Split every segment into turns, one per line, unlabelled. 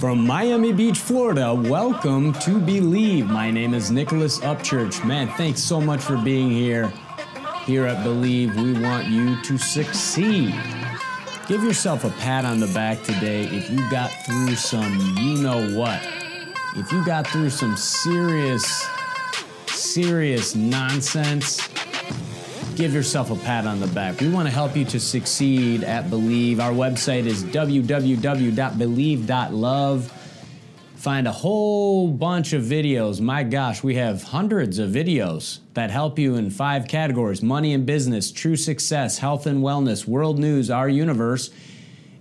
From Miami Beach, Florida, welcome to Believe. My name is Nicholas Upchurch. Man, thanks so much for being here. Here at Believe, we want you to succeed. Give yourself a pat on the back today if you got through some you know what. If you got through some serious, serious nonsense, give yourself a pat on the back. We want to help you to succeed at Believe. Our website is www.believe.love. Find a whole bunch of videos. My gosh, we have hundreds of videos that help you in five categories money and business, true success, health and wellness, world news, our universe.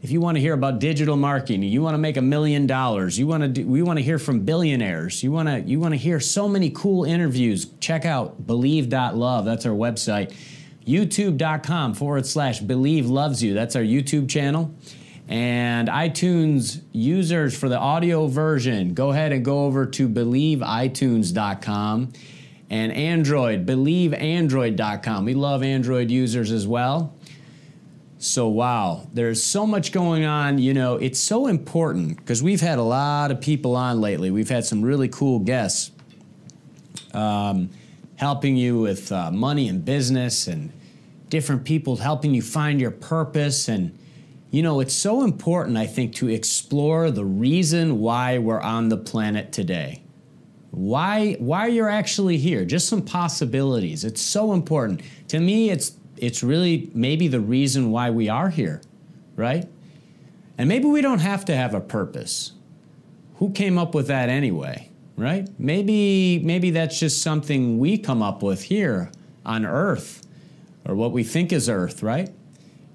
If you want to hear about digital marketing, you want to make a million dollars, you want to do, we want to hear from billionaires, you want to you want to hear so many cool interviews, check out believe.love. That's our website. YouTube.com forward slash believe loves you. That's our YouTube channel. And iTunes users for the audio version, go ahead and go over to believeitunes.com. And Android, believeandroid.com. We love Android users as well. So, wow, there's so much going on. You know, it's so important because we've had a lot of people on lately. We've had some really cool guests um, helping you with uh, money and business and different people helping you find your purpose. And, you know, it's so important, I think, to explore the reason why we're on the planet today. Why, why you're actually here, just some possibilities. It's so important. To me, it's it's really maybe the reason why we are here, right? And maybe we don't have to have a purpose. Who came up with that anyway, right? Maybe maybe that's just something we come up with here on Earth, or what we think is Earth, right?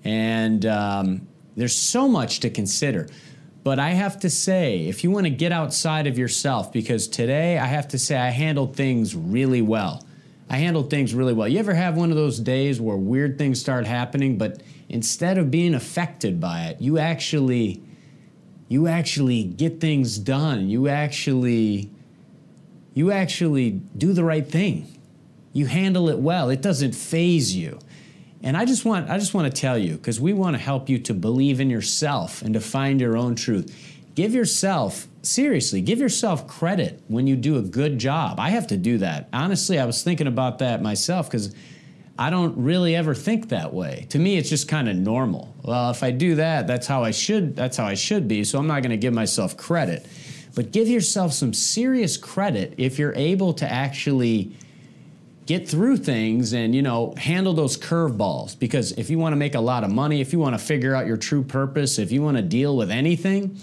And um, there's so much to consider. But I have to say, if you want to get outside of yourself, because today I have to say I handled things really well. I handled things really well. You ever have one of those days where weird things start happening, but instead of being affected by it, you actually you actually get things done. You actually you actually do the right thing. You handle it well. It doesn't faze you. And I just want I just want to tell you because we want to help you to believe in yourself and to find your own truth. Give yourself seriously, give yourself credit when you do a good job. I have to do that. Honestly, I was thinking about that myself because I don't really ever think that way. To me, it's just kind of normal. Well, if I do that, that's how I should that's how I should be, so I'm not going to give myself credit. But give yourself some serious credit if you're able to actually get through things and you know handle those curveballs because if you want to make a lot of money if you want to figure out your true purpose if you want to deal with anything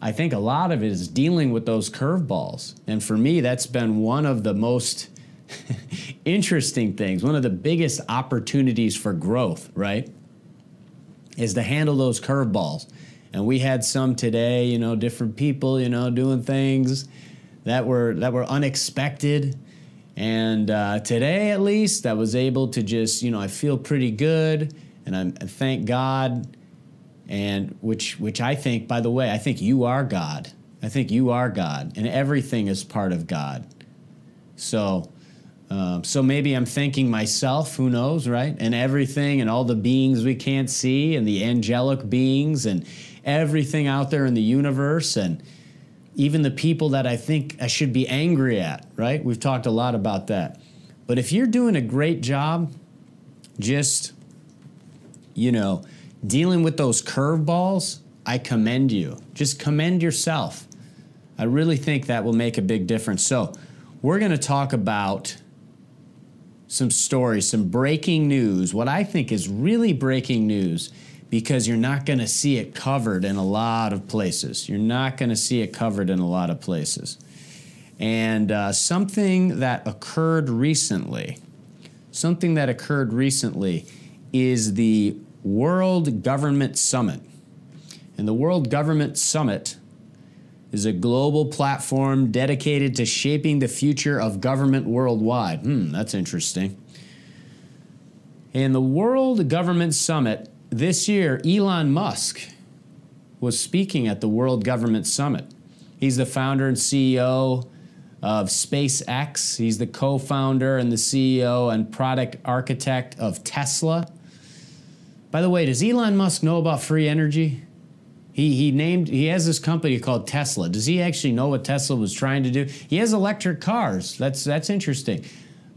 I think a lot of it is dealing with those curveballs. And for me, that's been one of the most interesting things, one of the biggest opportunities for growth, right? Is to handle those curveballs. And we had some today, you know, different people, you know, doing things that were that were unexpected. And uh, today, at least, I was able to just, you know, I feel pretty good, and I thank God and which which I think, by the way, I think you are God. I think you are God, and everything is part of God. So, um, so maybe I'm thanking myself. Who knows, right? And everything, and all the beings we can't see, and the angelic beings, and everything out there in the universe, and even the people that I think I should be angry at. Right? We've talked a lot about that. But if you're doing a great job, just you know dealing with those curveballs, I commend you. Just commend yourself. I really think that will make a big difference. So, we're going to talk about some stories, some breaking news, what I think is really breaking news because you're not going to see it covered in a lot of places. You're not going to see it covered in a lot of places. And uh, something that occurred recently, something that occurred recently is the World Government Summit. And the World Government Summit is a global platform dedicated to shaping the future of government worldwide. Hmm, that's interesting. And the World Government Summit this year, Elon Musk was speaking at the World Government Summit. He's the founder and CEO of SpaceX. He's the co founder and the CEO and product architect of Tesla. By the way, does Elon Musk know about free energy? He, he named he has this company called Tesla. Does he actually know what Tesla was trying to do? He has electric cars. That's that's interesting,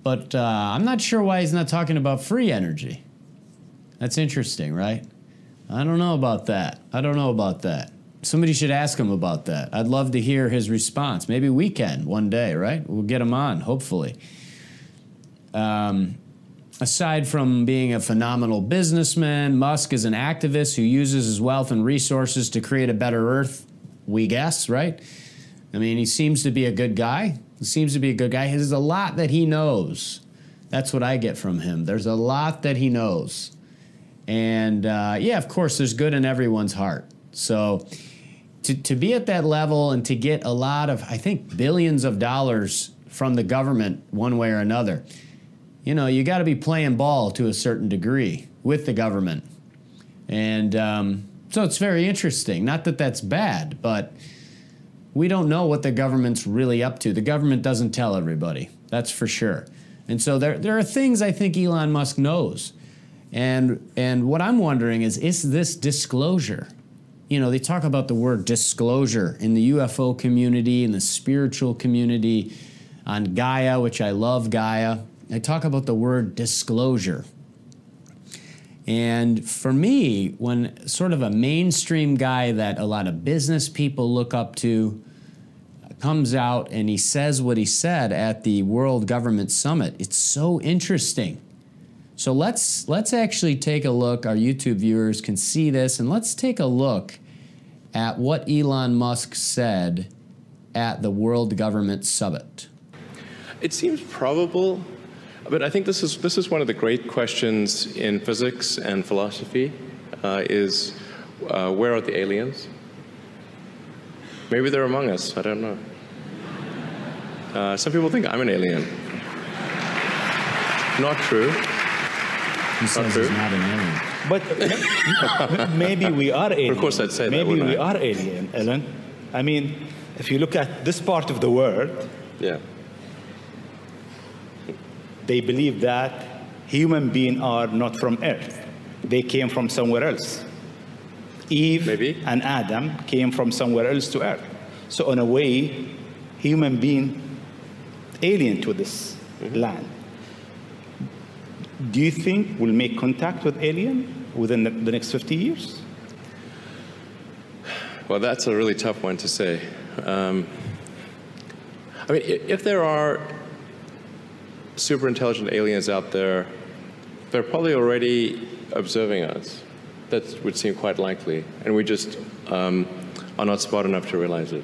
but uh, I'm not sure why he's not talking about free energy. That's interesting, right? I don't know about that. I don't know about that. Somebody should ask him about that. I'd love to hear his response. Maybe we can one day, right? We'll get him on, hopefully. Um, aside from being a phenomenal businessman, Musk is an activist who uses his wealth and resources to create a better Earth, we guess, right? I mean, he seems to be a good guy. He seems to be a good guy. There's a lot that he knows. That's what I get from him. There's a lot that he knows. And uh, yeah, of course, there's good in everyone's heart. So to, to be at that level and to get a lot of, I think, billions of dollars from the government one way or another, you know, you got to be playing ball to a certain degree with the government. And um, so it's very interesting. Not that that's bad, but we don't know what the government's really up to. The government doesn't tell everybody, that's for sure. And so there, there are things I think Elon Musk knows. And, and what I'm wondering is is this disclosure? You know, they talk about the word disclosure in the UFO community, in the spiritual community, on Gaia, which I love Gaia. I talk about the word disclosure. And for me, when sort of a mainstream guy that a lot of business people look up to comes out and he says what he said at the World Government Summit, it's so interesting. So let's let's actually take a look. Our YouTube viewers can see this, and let's take a look at what Elon Musk said at the World Government Summit.
It seems probable but I think this is, this is one of the great questions in physics and philosophy uh, is uh, where are the aliens? Maybe they're among us, I don't know. Uh, some people think I'm an alien. Not true.
He says he's not an alien.
But maybe we are alien.
Of course, I'd say
maybe
that.
Maybe we are alien, Elon. I mean, if you look at this part of the world,
yeah
they believe that human beings are not from Earth. They came from somewhere else. Eve
Maybe.
and Adam came from somewhere else to Earth. So in a way, human being alien to this mm-hmm. land. Do you think we'll make contact with alien within the, the next 50 years?
Well, that's a really tough one to say. Um, I mean, if there are super intelligent aliens out there, they're probably already observing us. That would seem quite likely, and we just um, are not smart enough to realize it.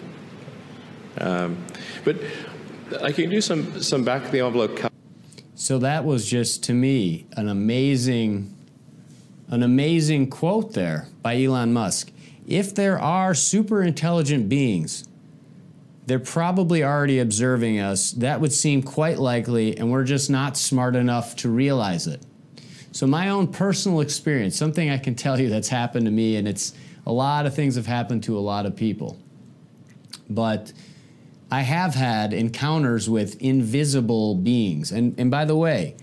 Um, but I can do some some back of the envelope.
So that was just to me an amazing, an amazing quote there by Elon Musk. If there are super intelligent beings they're probably already observing us. That would seem quite likely, and we're just not smart enough to realize it. So, my own personal experience, something I can tell you that's happened to me, and it's a lot of things have happened to a lot of people. But I have had encounters with invisible beings. And, and by the way,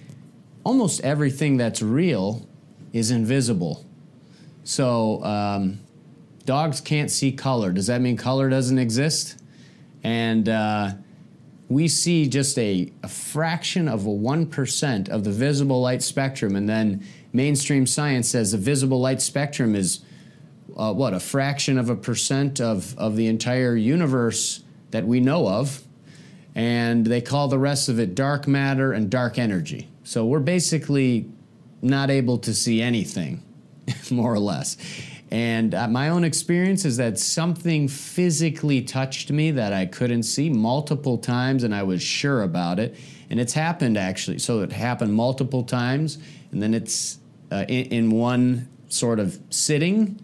almost everything that's real is invisible. So, um, dogs can't see color. Does that mean color doesn't exist? And uh, we see just a, a fraction of a 1% of the visible light spectrum. And then mainstream science says the visible light spectrum is uh, what, a fraction of a percent of, of the entire universe that we know of. And they call the rest of it dark matter and dark energy. So we're basically not able to see anything, more or less. And uh, my own experience is that something physically touched me that I couldn't see multiple times, and I was sure about it. And it's happened actually. So it happened multiple times, and then it's uh, in, in one sort of sitting,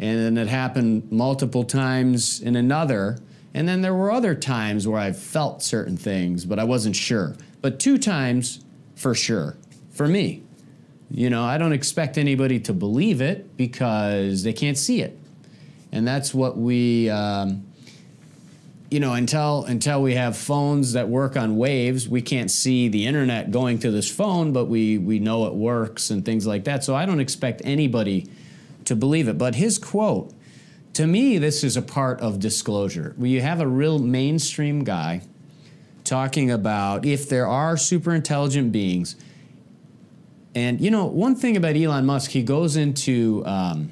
and then it happened multiple times in another. And then there were other times where I felt certain things, but I wasn't sure. But two times for sure for me. You know, I don't expect anybody to believe it because they can't see it, and that's what we. Um, you know, until until we have phones that work on waves, we can't see the internet going to this phone, but we we know it works and things like that. So I don't expect anybody to believe it. But his quote to me, this is a part of disclosure. Where you have a real mainstream guy talking about if there are super intelligent beings. And you know, one thing about Elon Musk, he goes into um,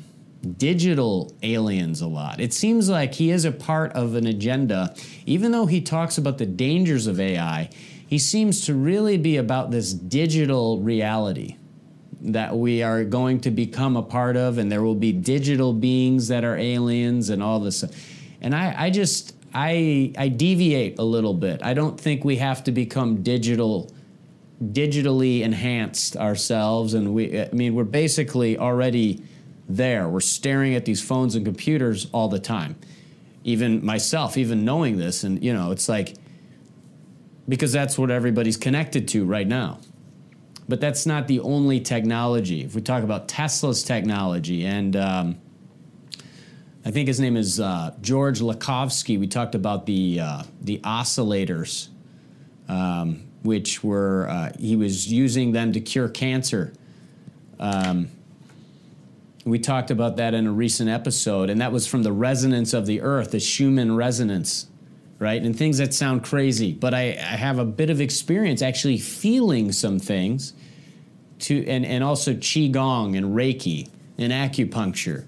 digital aliens a lot. It seems like he is a part of an agenda, even though he talks about the dangers of AI. He seems to really be about this digital reality that we are going to become a part of, and there will be digital beings that are aliens and all this. And I, I just, I, I deviate a little bit. I don't think we have to become digital, digitally enhanced ourselves. And we, I mean, we're basically already there. We're staring at these phones and computers all the time. Even myself, even knowing this, and you know, it's like because that's what everybody's connected to right now. But that's not the only technology. If we talk about Tesla's technology, and um, I think his name is uh, George Lakhovsky, we talked about the uh, the oscillators, um, which were uh, he was using them to cure cancer. Um, we talked about that in a recent episode, and that was from the resonance of the Earth, the Schumann resonance, right? And things that sound crazy, but I, I have a bit of experience actually feeling some things, to and and also qigong and Reiki and acupuncture,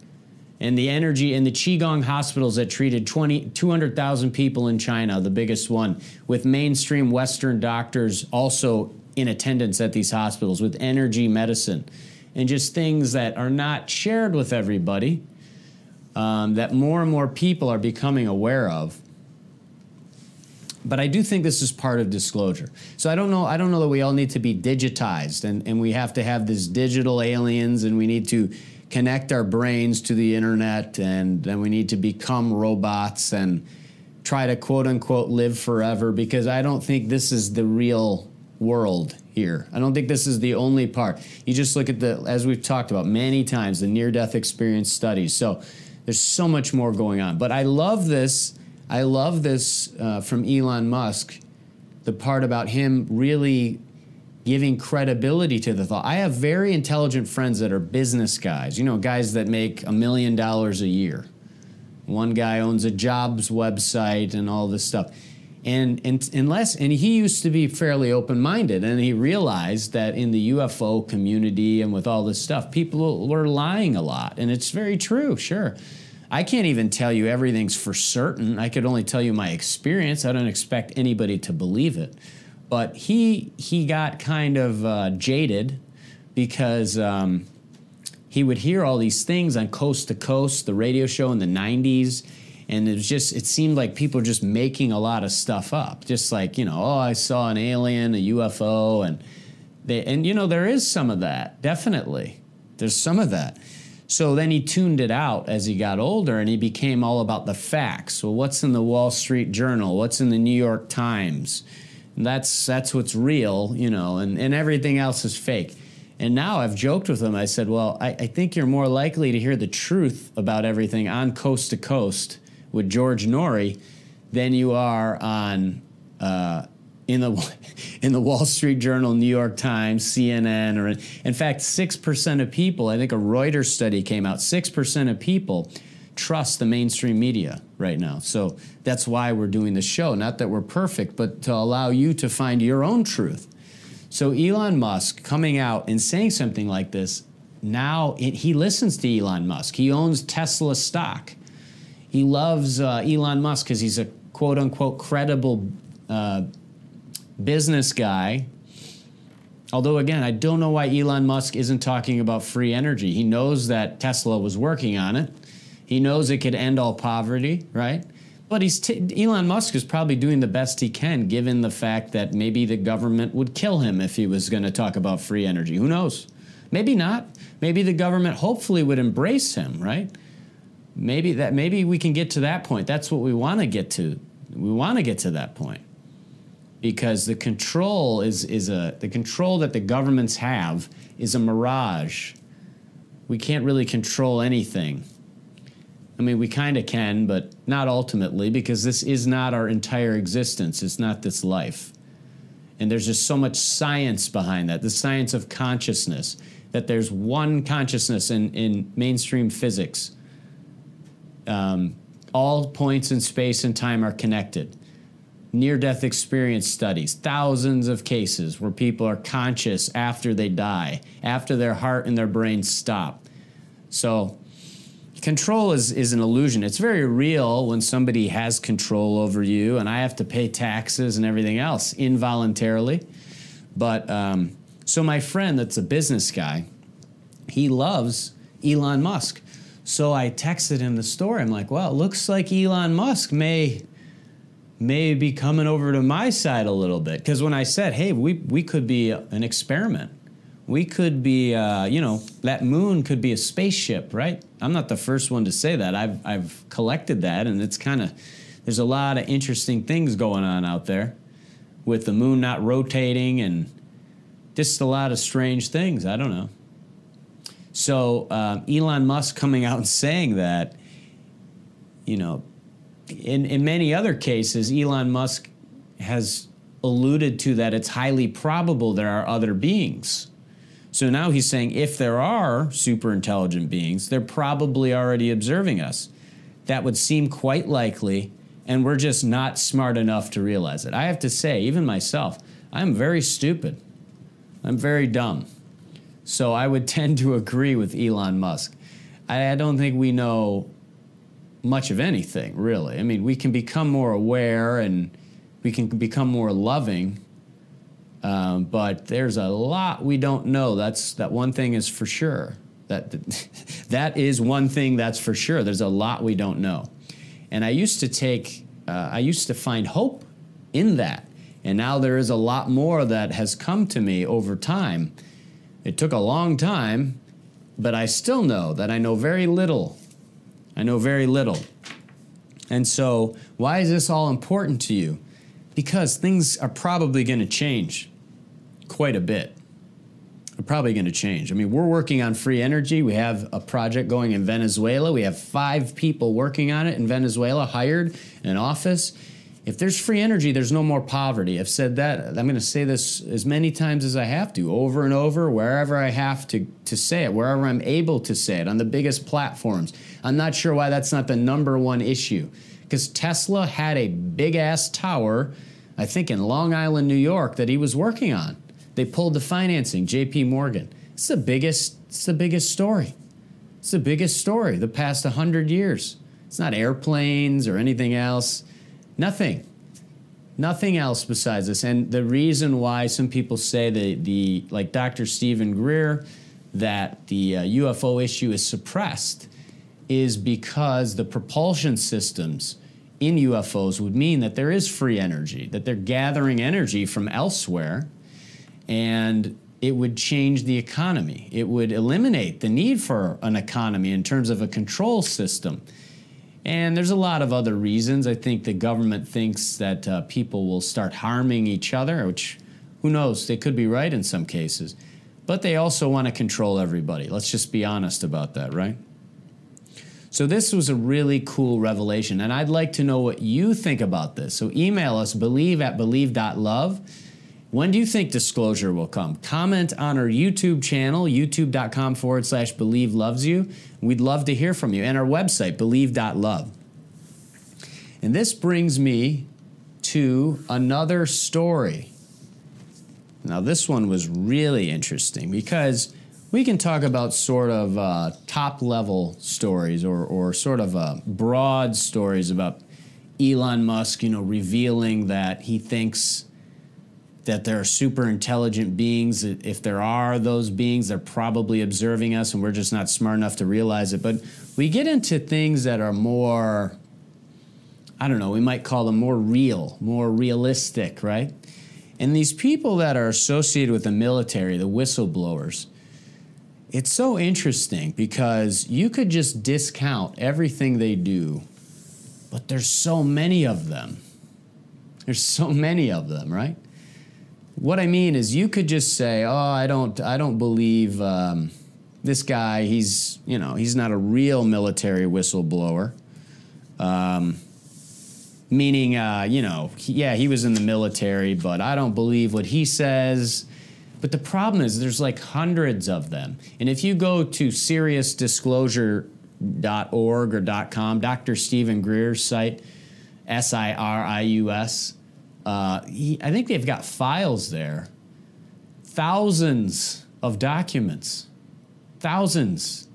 and the energy in the qigong hospitals that treated 20, 200,000 people in China, the biggest one, with mainstream Western doctors also in attendance at these hospitals with energy medicine and just things that are not shared with everybody um, that more and more people are becoming aware of but I do think this is part of disclosure. So I don't know. I don't know that we all need to be digitized, and, and we have to have these digital aliens, and we need to connect our brains to the internet, and then we need to become robots and try to quote unquote live forever. Because I don't think this is the real world here. I don't think this is the only part. You just look at the, as we've talked about many times, the near death experience studies. So there's so much more going on. But I love this. I love this uh, from Elon Musk, the part about him really giving credibility to the thought. I have very intelligent friends that are business guys, you know, guys that make a million dollars a year. One guy owns a jobs website and all this stuff. And, and unless and he used to be fairly open-minded and he realized that in the UFO community and with all this stuff people were lying a lot. And it's very true sure. I can't even tell you everything's for certain. I could only tell you my experience. I don't expect anybody to believe it but he he got kind of uh, jaded because um, he would hear all these things on coast to coast the radio show in the 90s and it was just it seemed like people were just making a lot of stuff up. Just like you know oh i saw an alien a ufo and they and you know there is some of that definitely. There's some of that. So then he tuned it out as he got older and he became all about the facts. Well what's in the wall street journal? What's in the new york times that's that's what's real you know and, and everything else is fake and now I've joked with him. I said, Well, I, I, think you're more likely to hear the truth about everything on coast to coast with George Noory than you are on uh, in the in the Wall Street Journal, New York Times, CNN, or in fact, six percent of people. I think a Reuters study came out. Six percent of people trust the mainstream media right now. So that's why we're doing this show. Not that we're perfect, but to allow you to find your own truth. So Elon Musk coming out and saying something like this, now it, he listens to Elon Musk. He owns Tesla stock. He loves uh, Elon Musk because he's a quote unquote credible uh, business guy. Although, again, I don't know why Elon Musk isn't talking about free energy. He knows that Tesla was working on it. He knows it could end all poverty, right? But he's t- Elon Musk is probably doing the best he can, given the fact that maybe the government would kill him if he was going to talk about free energy. Who knows? Maybe not. Maybe the government hopefully would embrace him, right? maybe that maybe we can get to that point. That's what we want to get to. We want to get to that point because the control is is a the control that the governments have is a mirage. We can't really control anything. I mean, we kind of can, but not ultimately because this is not our entire existence. It's not this life. And there's just so much science behind that the science of consciousness, that there's one consciousness in, in mainstream physics um, all points in space and time are connected. Near death experience studies, thousands of cases where people are conscious after they die, after their heart and their brain stop. So, control is, is an illusion. It's very real when somebody has control over you, and I have to pay taxes and everything else involuntarily. But um, so, my friend that's a business guy, he loves Elon Musk. So I texted him the story. I'm like, well, it looks like Elon Musk may may be coming over to my side a little bit. Because when I said, hey, we, we could be an experiment, we could be, uh, you know, that moon could be a spaceship, right? I'm not the first one to say that. I've, I've collected that, and it's kind of, there's a lot of interesting things going on out there with the moon not rotating and just a lot of strange things. I don't know. So uh, Elon Musk coming out and saying that, you know, in, in many other cases, Elon Musk has alluded to that it's highly probable there are other beings. So now he's saying if there are super intelligent beings, they're probably already observing us. That would seem quite likely, and we're just not smart enough to realize it. I have to say, even myself, I'm very stupid. I'm very dumb. So I would tend to agree with Elon Musk. I, I don't think we know much of anything, really. I mean, we can become more aware and we can become more loving, um, but there's a lot we don't know. That's that one thing is for sure. That that is one thing that's for sure. There's a lot we don't know, and I used to take, uh, I used to find hope in that, and now there is a lot more that has come to me over time. It took a long time, but I still know that I know very little I know very little. And so, why is this all important to you? Because things are probably going to change quite a bit. Probably going to change. I mean, we're working on free energy. We have a project going in Venezuela. We have five people working on it in Venezuela, hired in an office. If there's free energy, there's no more poverty. I've said that. I'm going to say this as many times as I have to, over and over, wherever I have to, to say it, wherever I'm able to say it, on the biggest platforms. I'm not sure why that's not the number one issue. Because Tesla had a big ass tower, I think in Long Island, New York, that he was working on. They pulled the financing, JP Morgan. It's the biggest, it's the biggest story. It's the biggest story the past 100 years. It's not airplanes or anything else. Nothing. Nothing else besides this. And the reason why some people say the, the like Dr. Steven Greer, that the uh, UFO issue is suppressed is because the propulsion systems in UFOs would mean that there is free energy, that they're gathering energy from elsewhere, and it would change the economy. It would eliminate the need for an economy in terms of a control system. And there's a lot of other reasons. I think the government thinks that uh, people will start harming each other, which who knows? They could be right in some cases. But they also want to control everybody. Let's just be honest about that, right? So this was a really cool revelation, and I'd like to know what you think about this. So email us, believe at believe.love. When do you think disclosure will come? Comment on our YouTube channel, youtube.com forward slash believe loves you. We'd love to hear from you. And our website, believe.love. And this brings me to another story. Now, this one was really interesting because we can talk about sort of uh, top level stories or, or sort of uh, broad stories about Elon Musk, you know, revealing that he thinks that there are super intelligent beings. If there are those beings, they're probably observing us and we're just not smart enough to realize it. But we get into things that are more, I don't know, we might call them more real, more realistic, right? And these people that are associated with the military, the whistleblowers, it's so interesting because you could just discount everything they do, but there's so many of them. There's so many of them, right? What I mean is, you could just say, "Oh, I don't, I don't believe um, this guy. He's, you know, he's not a real military whistleblower." Um, meaning, uh, you know, he, yeah, he was in the military, but I don't believe what he says. But the problem is, there's like hundreds of them, and if you go to siriusdisclosure.org or .com. Dr. Steven Greer's site, S I R I U S. Uh, I think they've got files there, thousands of documents, thousands.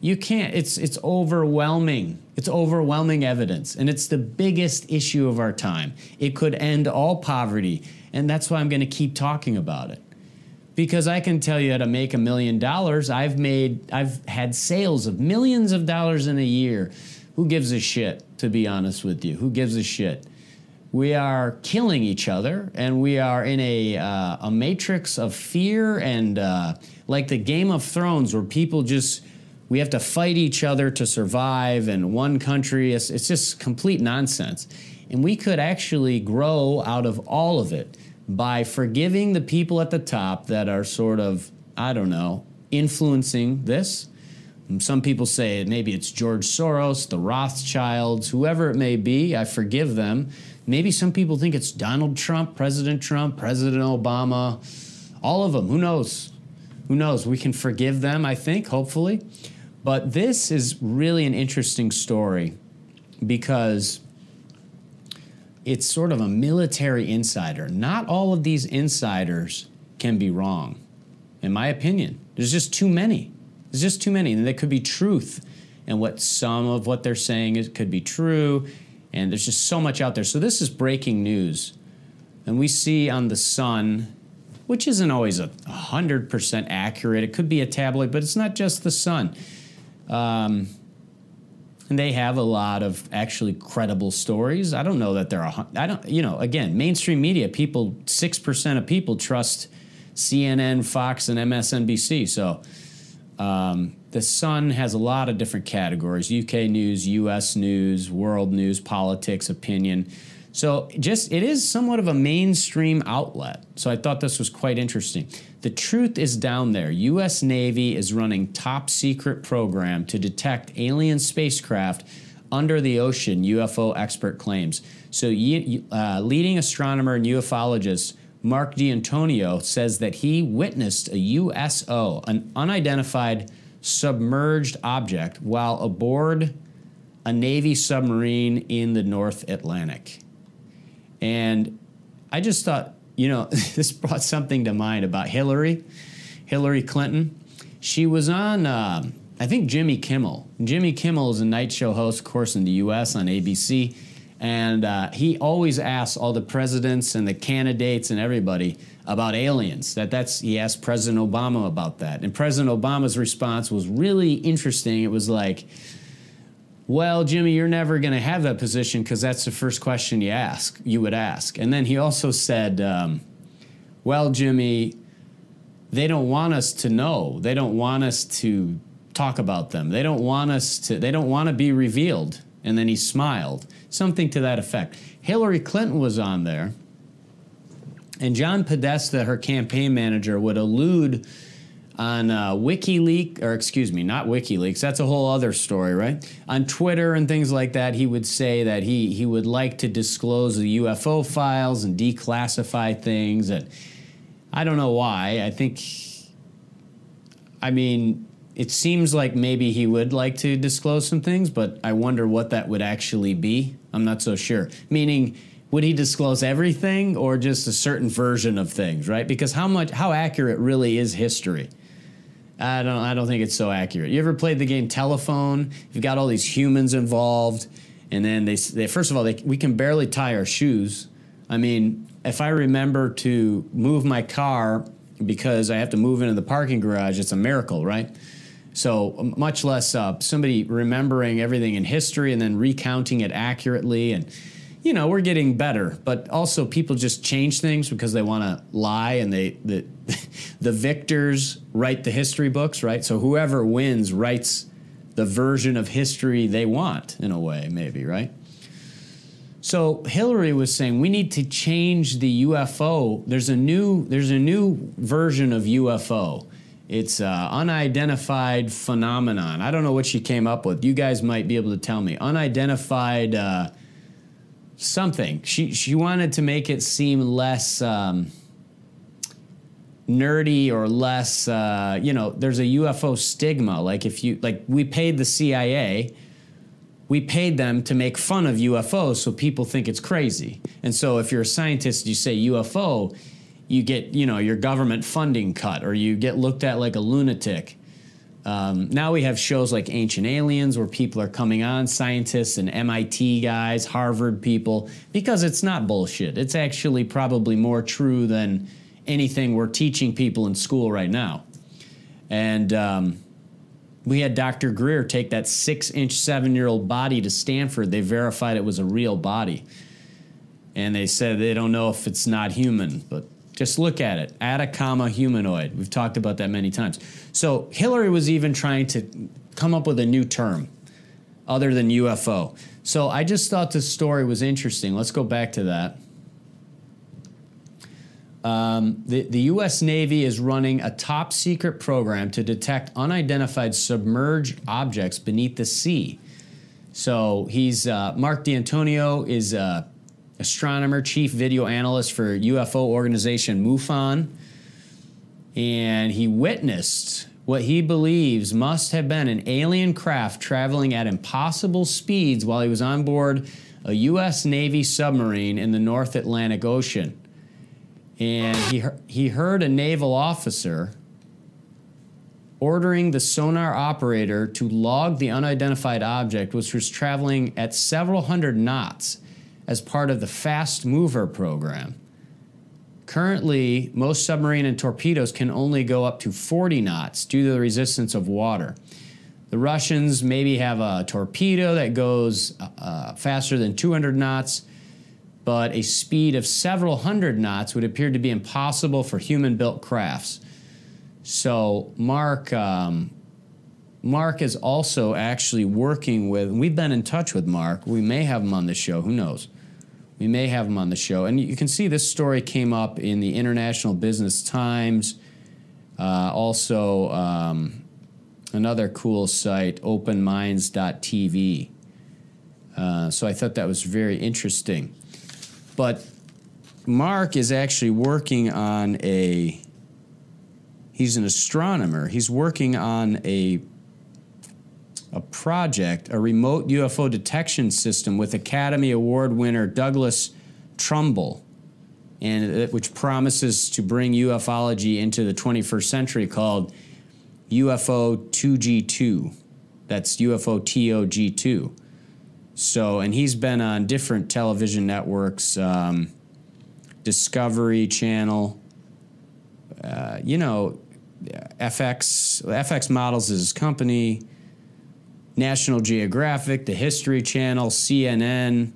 You can't. It's it's overwhelming. It's overwhelming evidence, and it's the biggest issue of our time. It could end all poverty, and that's why I'm going to keep talking about it because I can tell you how to make a million dollars. I've made, I've had sales of millions of dollars in a year. Who gives a shit, to be honest with you? Who gives a shit? We are killing each other, and we are in a, uh, a matrix of fear and uh, like the Game of Thrones, where people just, we have to fight each other to survive, and one country, it's, it's just complete nonsense. And we could actually grow out of all of it by forgiving the people at the top that are sort of, I don't know, influencing this. Some people say maybe it's George Soros, the Rothschilds, whoever it may be. I forgive them. Maybe some people think it's Donald Trump, President Trump, President Obama, all of them. Who knows? Who knows? We can forgive them, I think, hopefully. But this is really an interesting story because it's sort of a military insider. Not all of these insiders can be wrong, in my opinion. There's just too many. There's just too many. And there could be truth. And what some of what they're saying is, could be true. And there's just so much out there. So this is breaking news. And we see on the Sun, which isn't always a 100% accurate, it could be a tabloid, but it's not just the Sun. Um, and they have a lot of actually credible stories. I don't know that they're I don't you know again mainstream media people six percent of people trust CNN, Fox, and MSNBC. So um, the Sun has a lot of different categories: UK news, US news, world news, politics, opinion. So just it is somewhat of a mainstream outlet. So I thought this was quite interesting. The truth is down there. US Navy is running top secret program to detect alien spacecraft under the ocean, UFO expert claims. So uh, leading astronomer and ufologist Mark D'Antonio says that he witnessed a USO, an unidentified submerged object, while aboard a Navy submarine in the North Atlantic. And I just thought, you know, this brought something to mind about Hillary, Hillary Clinton. She was on, uh, I think, Jimmy Kimmel. Jimmy Kimmel is a night show host, of course, in the U.S. on ABC. And uh, he always asks all the presidents and the candidates and everybody about aliens. That that's he asked President Obama about that, and President Obama's response was really interesting. It was like, well, Jimmy, you're never going to have that position because that's the first question you ask, you would ask. And then he also said, um, well, Jimmy, they don't want us to know. They don't want us to talk about them. They don't want us to, they don't want to be revealed. And then he smiled, something to that effect. Hillary Clinton was on there, and John Podesta, her campaign manager, would allude on uh, WikiLeaks, or excuse me, not WikiLeaks. That's a whole other story, right? On Twitter and things like that, he would say that he he would like to disclose the UFO files and declassify things. And I don't know why. I think, I mean, it seems like maybe he would like to disclose some things, but I wonder what that would actually be. I'm not so sure. Meaning would he disclose everything or just a certain version of things right because how much how accurate really is history I don't. I don't think it's so accurate. You ever played the game Telephone? You've got all these humans involved, and then they. they first of all, they, we can barely tie our shoes. I mean, if I remember to move my car because I have to move into the parking garage, it's a miracle, right? So much less uh, somebody remembering everything in history and then recounting it accurately and you know, we're getting better, but also people just change things because they want to lie and they the the victors write the history books, right? So whoever wins writes the version of history they want in a way, maybe, right? So Hillary was saying we need to change the UFO. There's a new there's a new version of UFO. It's uh, unidentified phenomenon. I don't know what she came up with. You guys might be able to tell me. Unidentified. Uh, something. She she wanted to make it seem less um, nerdy or less, uh, you know, there's a UFO stigma. Like if you, like we paid the CIA, we paid them to make fun of UFOs so people think it's crazy. And so if you're a scientist, you say UFO, you get, you know, your government funding cut or you get looked at like a lunatic. Um, now we have shows like Ancient Aliens where people are coming on, scientists and MIT guys, Harvard people, because it's not bullshit. It's actually probably more true than anything we're teaching people in school right now. And um, we had Dr. Greer take that six inch, seven year old body to Stanford. They verified it was a real body. And they said they don't know if it's not human, but just look at it. Atacama humanoid. We've talked about that many times. So Hillary was even trying to come up with a new term other than UFO. So I just thought this story was interesting. Let's go back to that. Um, the, the U.S. Navy is running a top secret program to detect unidentified submerged objects beneath the sea. So he's uh, Mark D'Antonio is uh, astronomer, chief video analyst for UFO organization MUFON, and he witnessed what he believes must have been an alien craft traveling at impossible speeds while he was on board a U.S. Navy submarine in the North Atlantic Ocean and he he heard a naval officer ordering the sonar operator to log the unidentified object, which was traveling at several hundred knots as part of the Fast Mover program. Currently, most submarine and torpedoes can only go up to 40 knots due to the resistance of water. The Russians maybe have a torpedo that goes uh, faster than 200 knots but a speed of several hundred knots would appear to be impossible for human built crafts. So, Mark. Um, Mark is also actually working with, we've been in touch with Mark. We may have him on the show, who knows? We may have him on the show. And you can see this story came up in the International Business Times. Uh, also, um, another cool site, openminds.tv. Uh, so I thought that was very interesting. But Mark is actually working on a. He's an astronomer. He's working on a a project, a remote UFO detection system with Academy Award winner Douglas Trumbull, and which promises to bring ufology into the 21st century, called UFO 2G2. That's UFO TOG2. So, and he's been on different television networks, um, Discovery Channel, uh, you know, FX, FX Models is his company, National Geographic, the History Channel, CNN.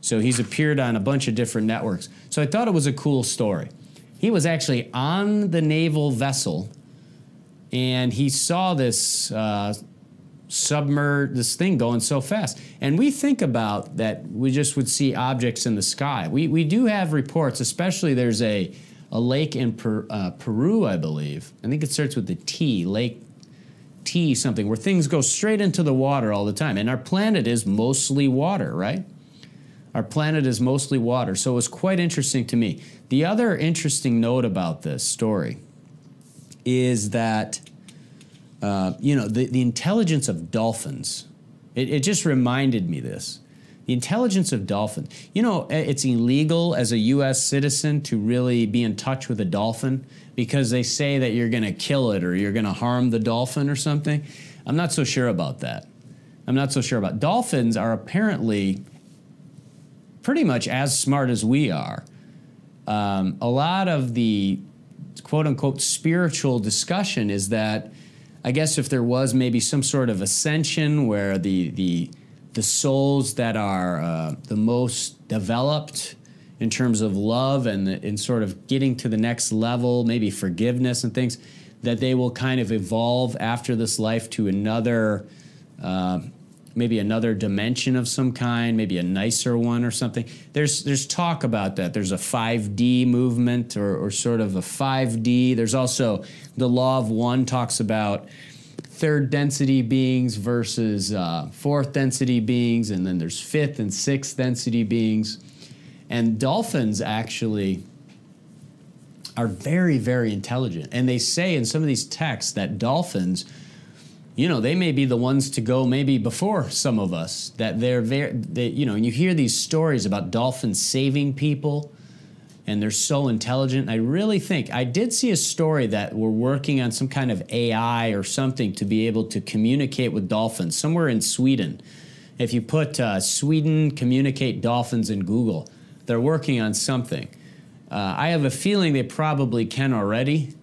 So he's appeared on a bunch of different networks. So I thought it was a cool story. He was actually on the naval vessel and he saw this uh, submerge this thing going so fast. And we think about that we just would see objects in the sky. We, we do have reports, especially there's a, a lake in per, uh, Peru, I believe. I think it starts with the T, Lake T something, where things go straight into the water all the time. And our planet is mostly water, right? Our planet is mostly water. So it was quite interesting to me. The other interesting note about this story is that uh, you know, the, the intelligence of dolphins. It, it just reminded me this. The intelligence of dolphins. You know, it's illegal as a U.S. citizen to really be in touch with a dolphin because they say that you're going to kill it or you're going to harm the dolphin or something. I'm not so sure about that. I'm not so sure about. Dolphins are apparently pretty much as smart as we are. Um, a lot of the quote unquote spiritual discussion is that I guess if there was maybe some sort of ascension where the the the souls that are uh, the most developed in terms of love and in sort of getting to the next level, maybe forgiveness and things, that they will kind of evolve after this life to another. Uh, maybe another dimension of some kind, maybe a nicer one or something. There's there's talk about that. There's a 5D movement or, or sort of a 5D. There's also the law of one talks about third density beings versus uh, fourth density beings, and then there's fifth and sixth density beings. And dolphins actually are very, very intelligent. And they say in some of these texts that dolphins, you know, they may be the ones to go maybe before some of us. That they're very, they, you know, and you hear these stories about dolphins saving people and they're so intelligent. I really think I did see a story that we're working on some kind of AI or something to be able to communicate with dolphins somewhere in Sweden. If you put uh, Sweden communicate dolphins in Google, they're working on something. Uh, I have a feeling they probably can already.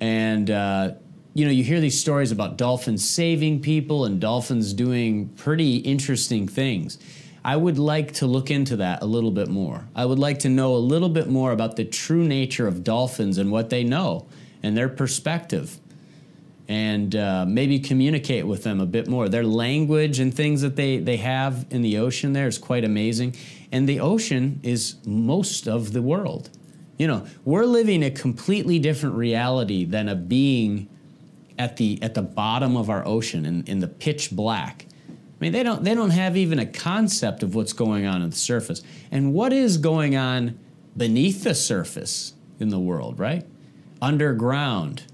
And, uh, you know, you hear these stories about dolphins saving people and dolphins doing pretty interesting things. I would like to look into that a little bit more. I would like to know a little bit more about the true nature of dolphins and what they know and their perspective. And uh, maybe communicate with them a bit more. Their language and things that they, they have in the ocean there is quite amazing. And the ocean is most of the world. You know, we're living a completely different reality than a being at the at the bottom of our ocean in, in the pitch black. I mean, they don't they don't have even a concept of what's going on at the surface. And what is going on beneath the surface in the world, right? Underground.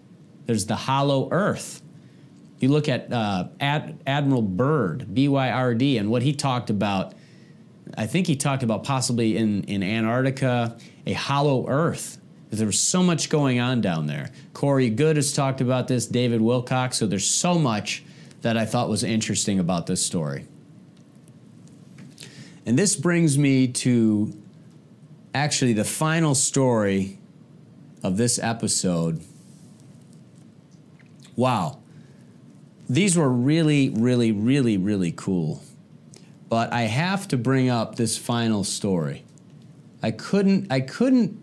There's the hollow earth. You look at uh, Ad- Admiral Byrd, B Y R D, and what he talked about. I think he talked about possibly in, in Antarctica a hollow earth. There was so much going on down there. Corey Goode has talked about this, David Wilcock. So there's so much that I thought was interesting about this story. And this brings me to actually the final story of this episode. Wow. These were really, really, really, really cool. But I have to bring up this final story. I couldn't I couldn't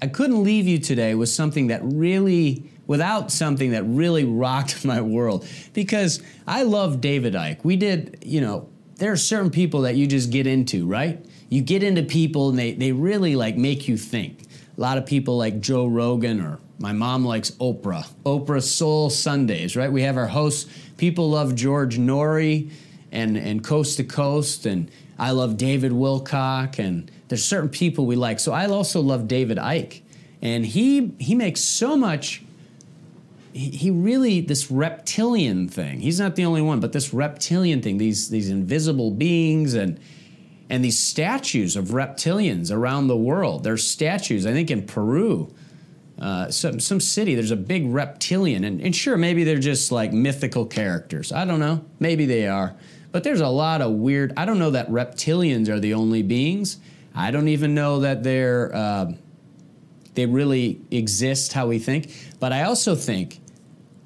I couldn't leave you today with something that really without something that really rocked my world because I love David Icke. We did, you know, there are certain people that you just get into, right? You get into people and they, they really like make you think. A lot of people like Joe Rogan or my mom likes Oprah. Oprah Soul Sundays, right? We have our hosts. People love George Noory and, and Coast to Coast, and I love David Wilcock, and there's certain people we like. So I also love David Icke. And he he makes so much he, really this reptilian thing. He's not the only one, but this reptilian thing, these these invisible beings and and these statues of reptilians around the world. There's statues, I think in Peru, uh, some some city. There's a big reptilian, and, and sure, maybe they're just like mythical characters. I don't know. Maybe they are, but there's a lot of weird. I don't know that reptilians are the only beings. I don't even know that they're. Uh, they really exist how we think. But I also think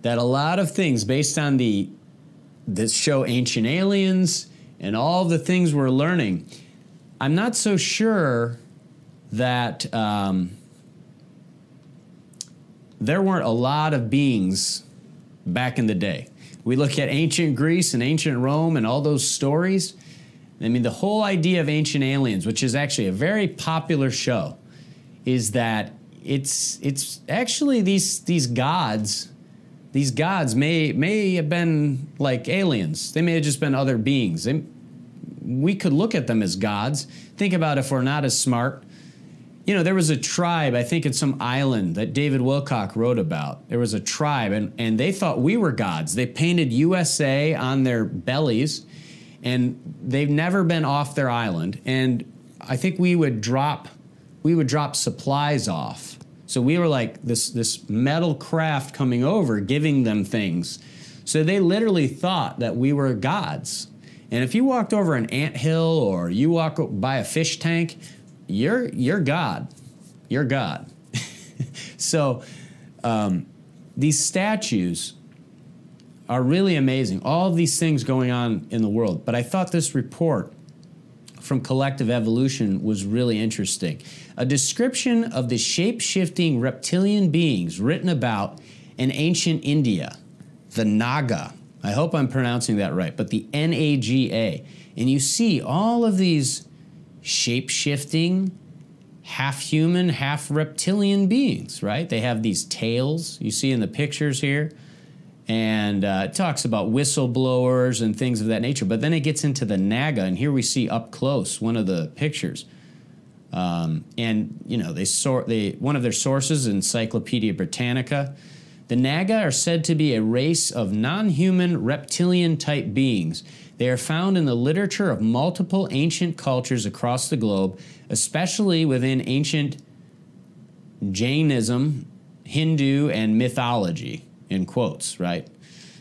that a lot of things based on the this show Ancient Aliens and all the things we're learning, I'm not so sure that um, there weren't a lot of beings back in the day. We look at ancient Greece and ancient Rome and all those stories. I mean, the whole idea of Ancient Aliens, which is actually a very popular show, is that it's it's actually these these gods these gods may may have been like aliens. They may have just been other beings. They, we could look at them as gods. Think about if we're not as smart. You know, there was a tribe, I think it's some island that David Wilcock wrote about. There was a tribe, and, and they thought we were gods. They painted USA on their bellies, and they've never been off their island. And I think we would drop we would drop supplies off so we were like this this metal craft coming over, giving them things. So they literally thought that we were gods. And if you walked over an ant hill or you walk by a fish tank, you're you're God. You're God. so um, these statues are really amazing. All of these things going on in the world. But I thought this report from Collective Evolution was really interesting. A description of the shape shifting reptilian beings written about in ancient India, the Naga. I hope I'm pronouncing that right, but the N A G A. And you see all of these shape shifting, half human, half reptilian beings, right? They have these tails you see in the pictures here and uh, it talks about whistleblowers and things of that nature. But then it gets into the Naga, and here we see up close one of the pictures Um, and you know they sort they one of their sources, Encyclopedia Britannica. The Naga are said to be a race of non-human reptilian type beings. They are found in the literature of multiple ancient cultures across the globe, especially within ancient Jainism, Hindu, and mythology. In quotes, right?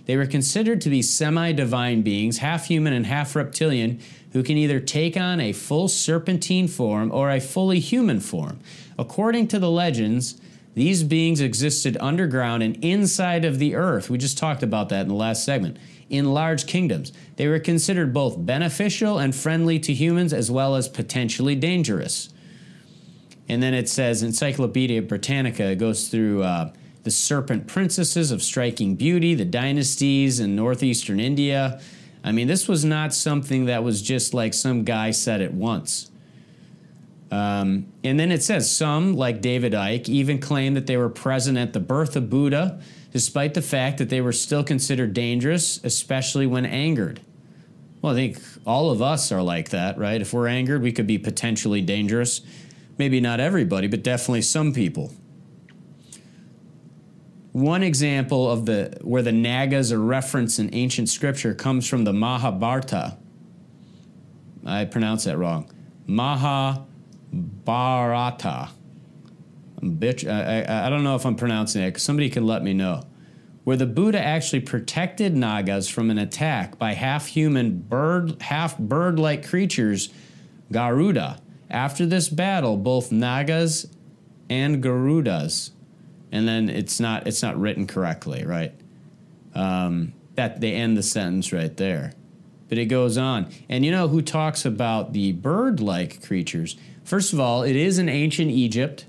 They were considered to be semi divine beings, half human and half reptilian, who can either take on a full serpentine form or a fully human form. According to the legends, these beings existed underground and inside of the earth. We just talked about that in the last segment. In large kingdoms, they were considered both beneficial and friendly to humans as well as potentially dangerous. And then it says Encyclopedia Britannica goes through uh, the serpent princesses of striking beauty, the dynasties in northeastern India. I mean, this was not something that was just like some guy said it once. Um, and then it says some, like David Icke, even claim that they were present at the birth of Buddha, despite the fact that they were still considered dangerous, especially when angered. Well, I think all of us are like that, right? If we're angered, we could be potentially dangerous. Maybe not everybody, but definitely some people. One example of the where the Nagas are referenced in ancient scripture comes from the Mahabharata. I pronounce that wrong. Mahabharata. Bitch, I, I, I don't know if I'm pronouncing it. Somebody can let me know. Where the Buddha actually protected Nagas from an attack by half human bird, half bird like creatures, Garuda. After this battle, both Nagas and Garudas and then it's not it's not written correctly, right? Um, that they end the sentence right there. But it goes on. And you know who talks about the bird like creatures? First of all, it is in ancient Egypt.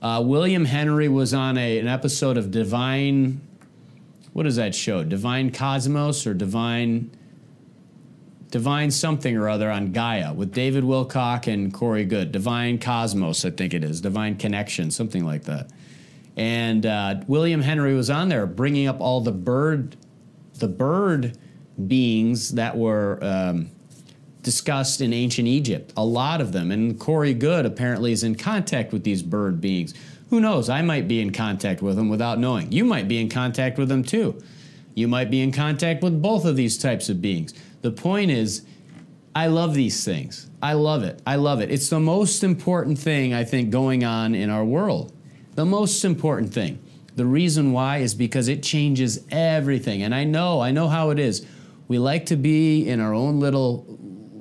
Uh, William Henry was on a, an episode of Divine, what is that show? Divine Cosmos or Divine, Divine something or other on Gaia with David Wilcock and Corey Goode. Divine Cosmos, I think it is. Divine Connection, something like that. And uh, William Henry was on there bringing up all the bird, the bird beings that were um, discussed in ancient Egypt. A lot of them. And Corey Goode apparently is in contact with these bird beings. Who knows? I might be in contact with them without knowing. You might be in contact with them too. You might be in contact with both of these types of beings. The point is, I love these things. I love it. I love it. It's the most important thing I think going on in our world. The most important thing. The reason why is because it changes everything. And I know, I know how it is. We like to be in our own little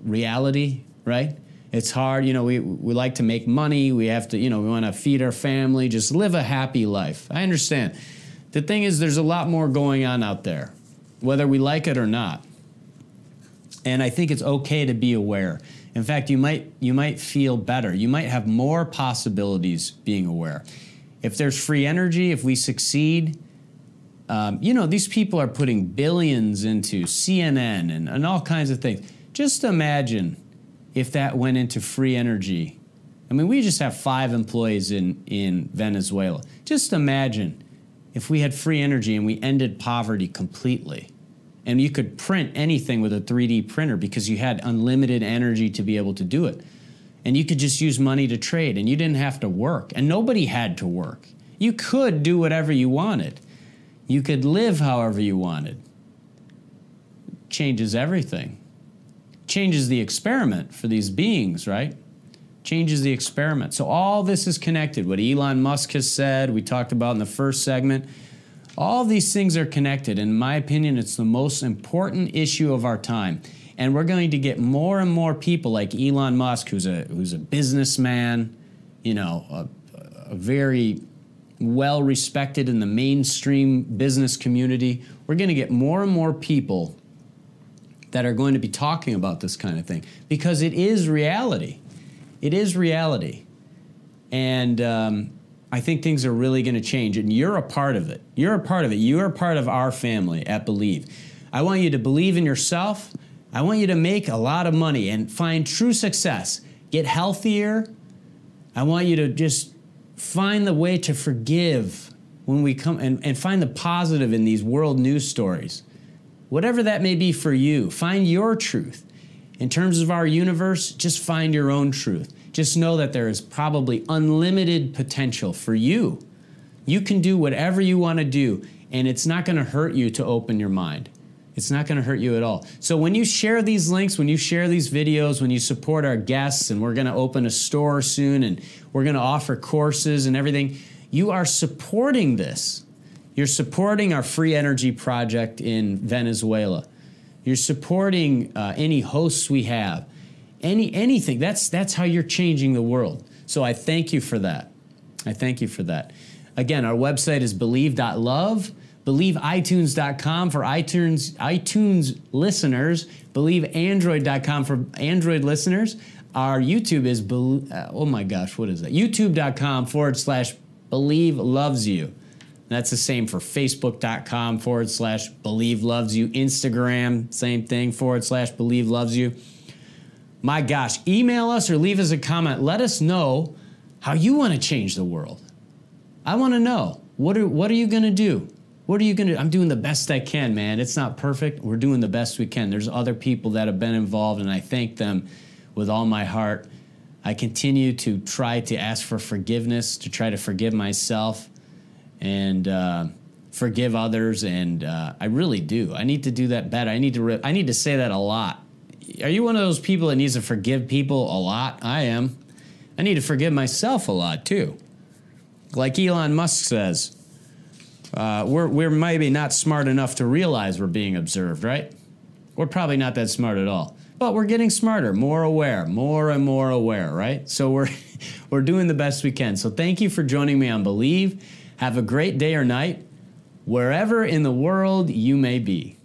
reality, right? It's hard, you know, we, we like to make money. We have to, you know, we want to feed our family, just live a happy life. I understand. The thing is, there's a lot more going on out there, whether we like it or not. And I think it's okay to be aware. In fact, you might you might feel better. You might have more possibilities being aware if there's free energy, if we succeed, um, you know, these people are putting billions into CNN and, and all kinds of things. Just imagine if that went into free energy. I mean, we just have five employees in, in Venezuela. Just imagine if we had free energy and we ended poverty completely. And you could print anything with a 3D printer because you had unlimited energy to be able to do it and you could just use money to trade and you didn't have to work and nobody had to work. You could do whatever you wanted. You could live however you wanted. Changes everything. Changes the experiment for these beings, right? Changes the experiment. So all this is connected. What Elon Musk has said, we talked about in the first segment. All these things are connected. In my opinion, it's the most important issue of our time and we're going to get more and more people like Elon Musk, who's a who's a businessman, you know, a, a very well respected in the mainstream business community. We're going to get more and more people that are going to be talking about this kind of thing because it is reality. It is reality, and um, I think things are really going to change. And you're a part of it. You're a part of it. You're a part of our family at Believe. I want you to believe in yourself. I want you to make a lot of money and find true success. Get healthier. I want you to just find the way to forgive when we come and, and find the positive in these world news stories. Whatever that may be for you, find your truth. In terms of our universe, just find your own truth. just know that there is probably unlimited potential for you. You can do whatever you want to do, and it's not going to hurt you to open your mind. It's not going to hurt you at all. So when you share these links, when you share these videos, when you support our guests, and we're going to open a store soon and we're going to offer courses and everything, you are supporting this. You're supporting our free energy project in Venezuela. You're supporting uh, any hosts we have, any anything. That's that's how you're changing the world. So I thank you for that. I thank you for that. Again, our website is believe.love believeitunes.com for iTunes iTunes listeners, believeandroid.com for Android listeners. Our YouTube is, uh, oh my gosh, what is that? YouTube.com forward slash believe loves you. That's the same for Facebook.com forward slash believe loves you. Instagram, same thing, forward slash believe loves you. My gosh, email us or leave us a comment. Let us know how you want to change the world. I want to know. What are, what are you going to do? What are you going to do? I'm doing the best I can, man. It's not perfect. We're doing the best we can. There's other people that have been involved, and I thank them with all my heart. I continue to try to ask for forgiveness, to try to forgive myself and uh, forgive others. And uh, I really do. I need to do that better. I need to. Re- I need to say that a lot. Are you one of those people that needs to forgive people a lot? I am. I need to forgive myself a lot too. Like Elon Musk says, uh, we're, we're maybe not smart enough to realize we're being observed, right? We're probably not that smart at all. But we're getting smarter, more aware, more and more aware, right? So we're, we're doing the best we can. So thank you for joining me on Believe. Have a great day or night, wherever in the world you may be.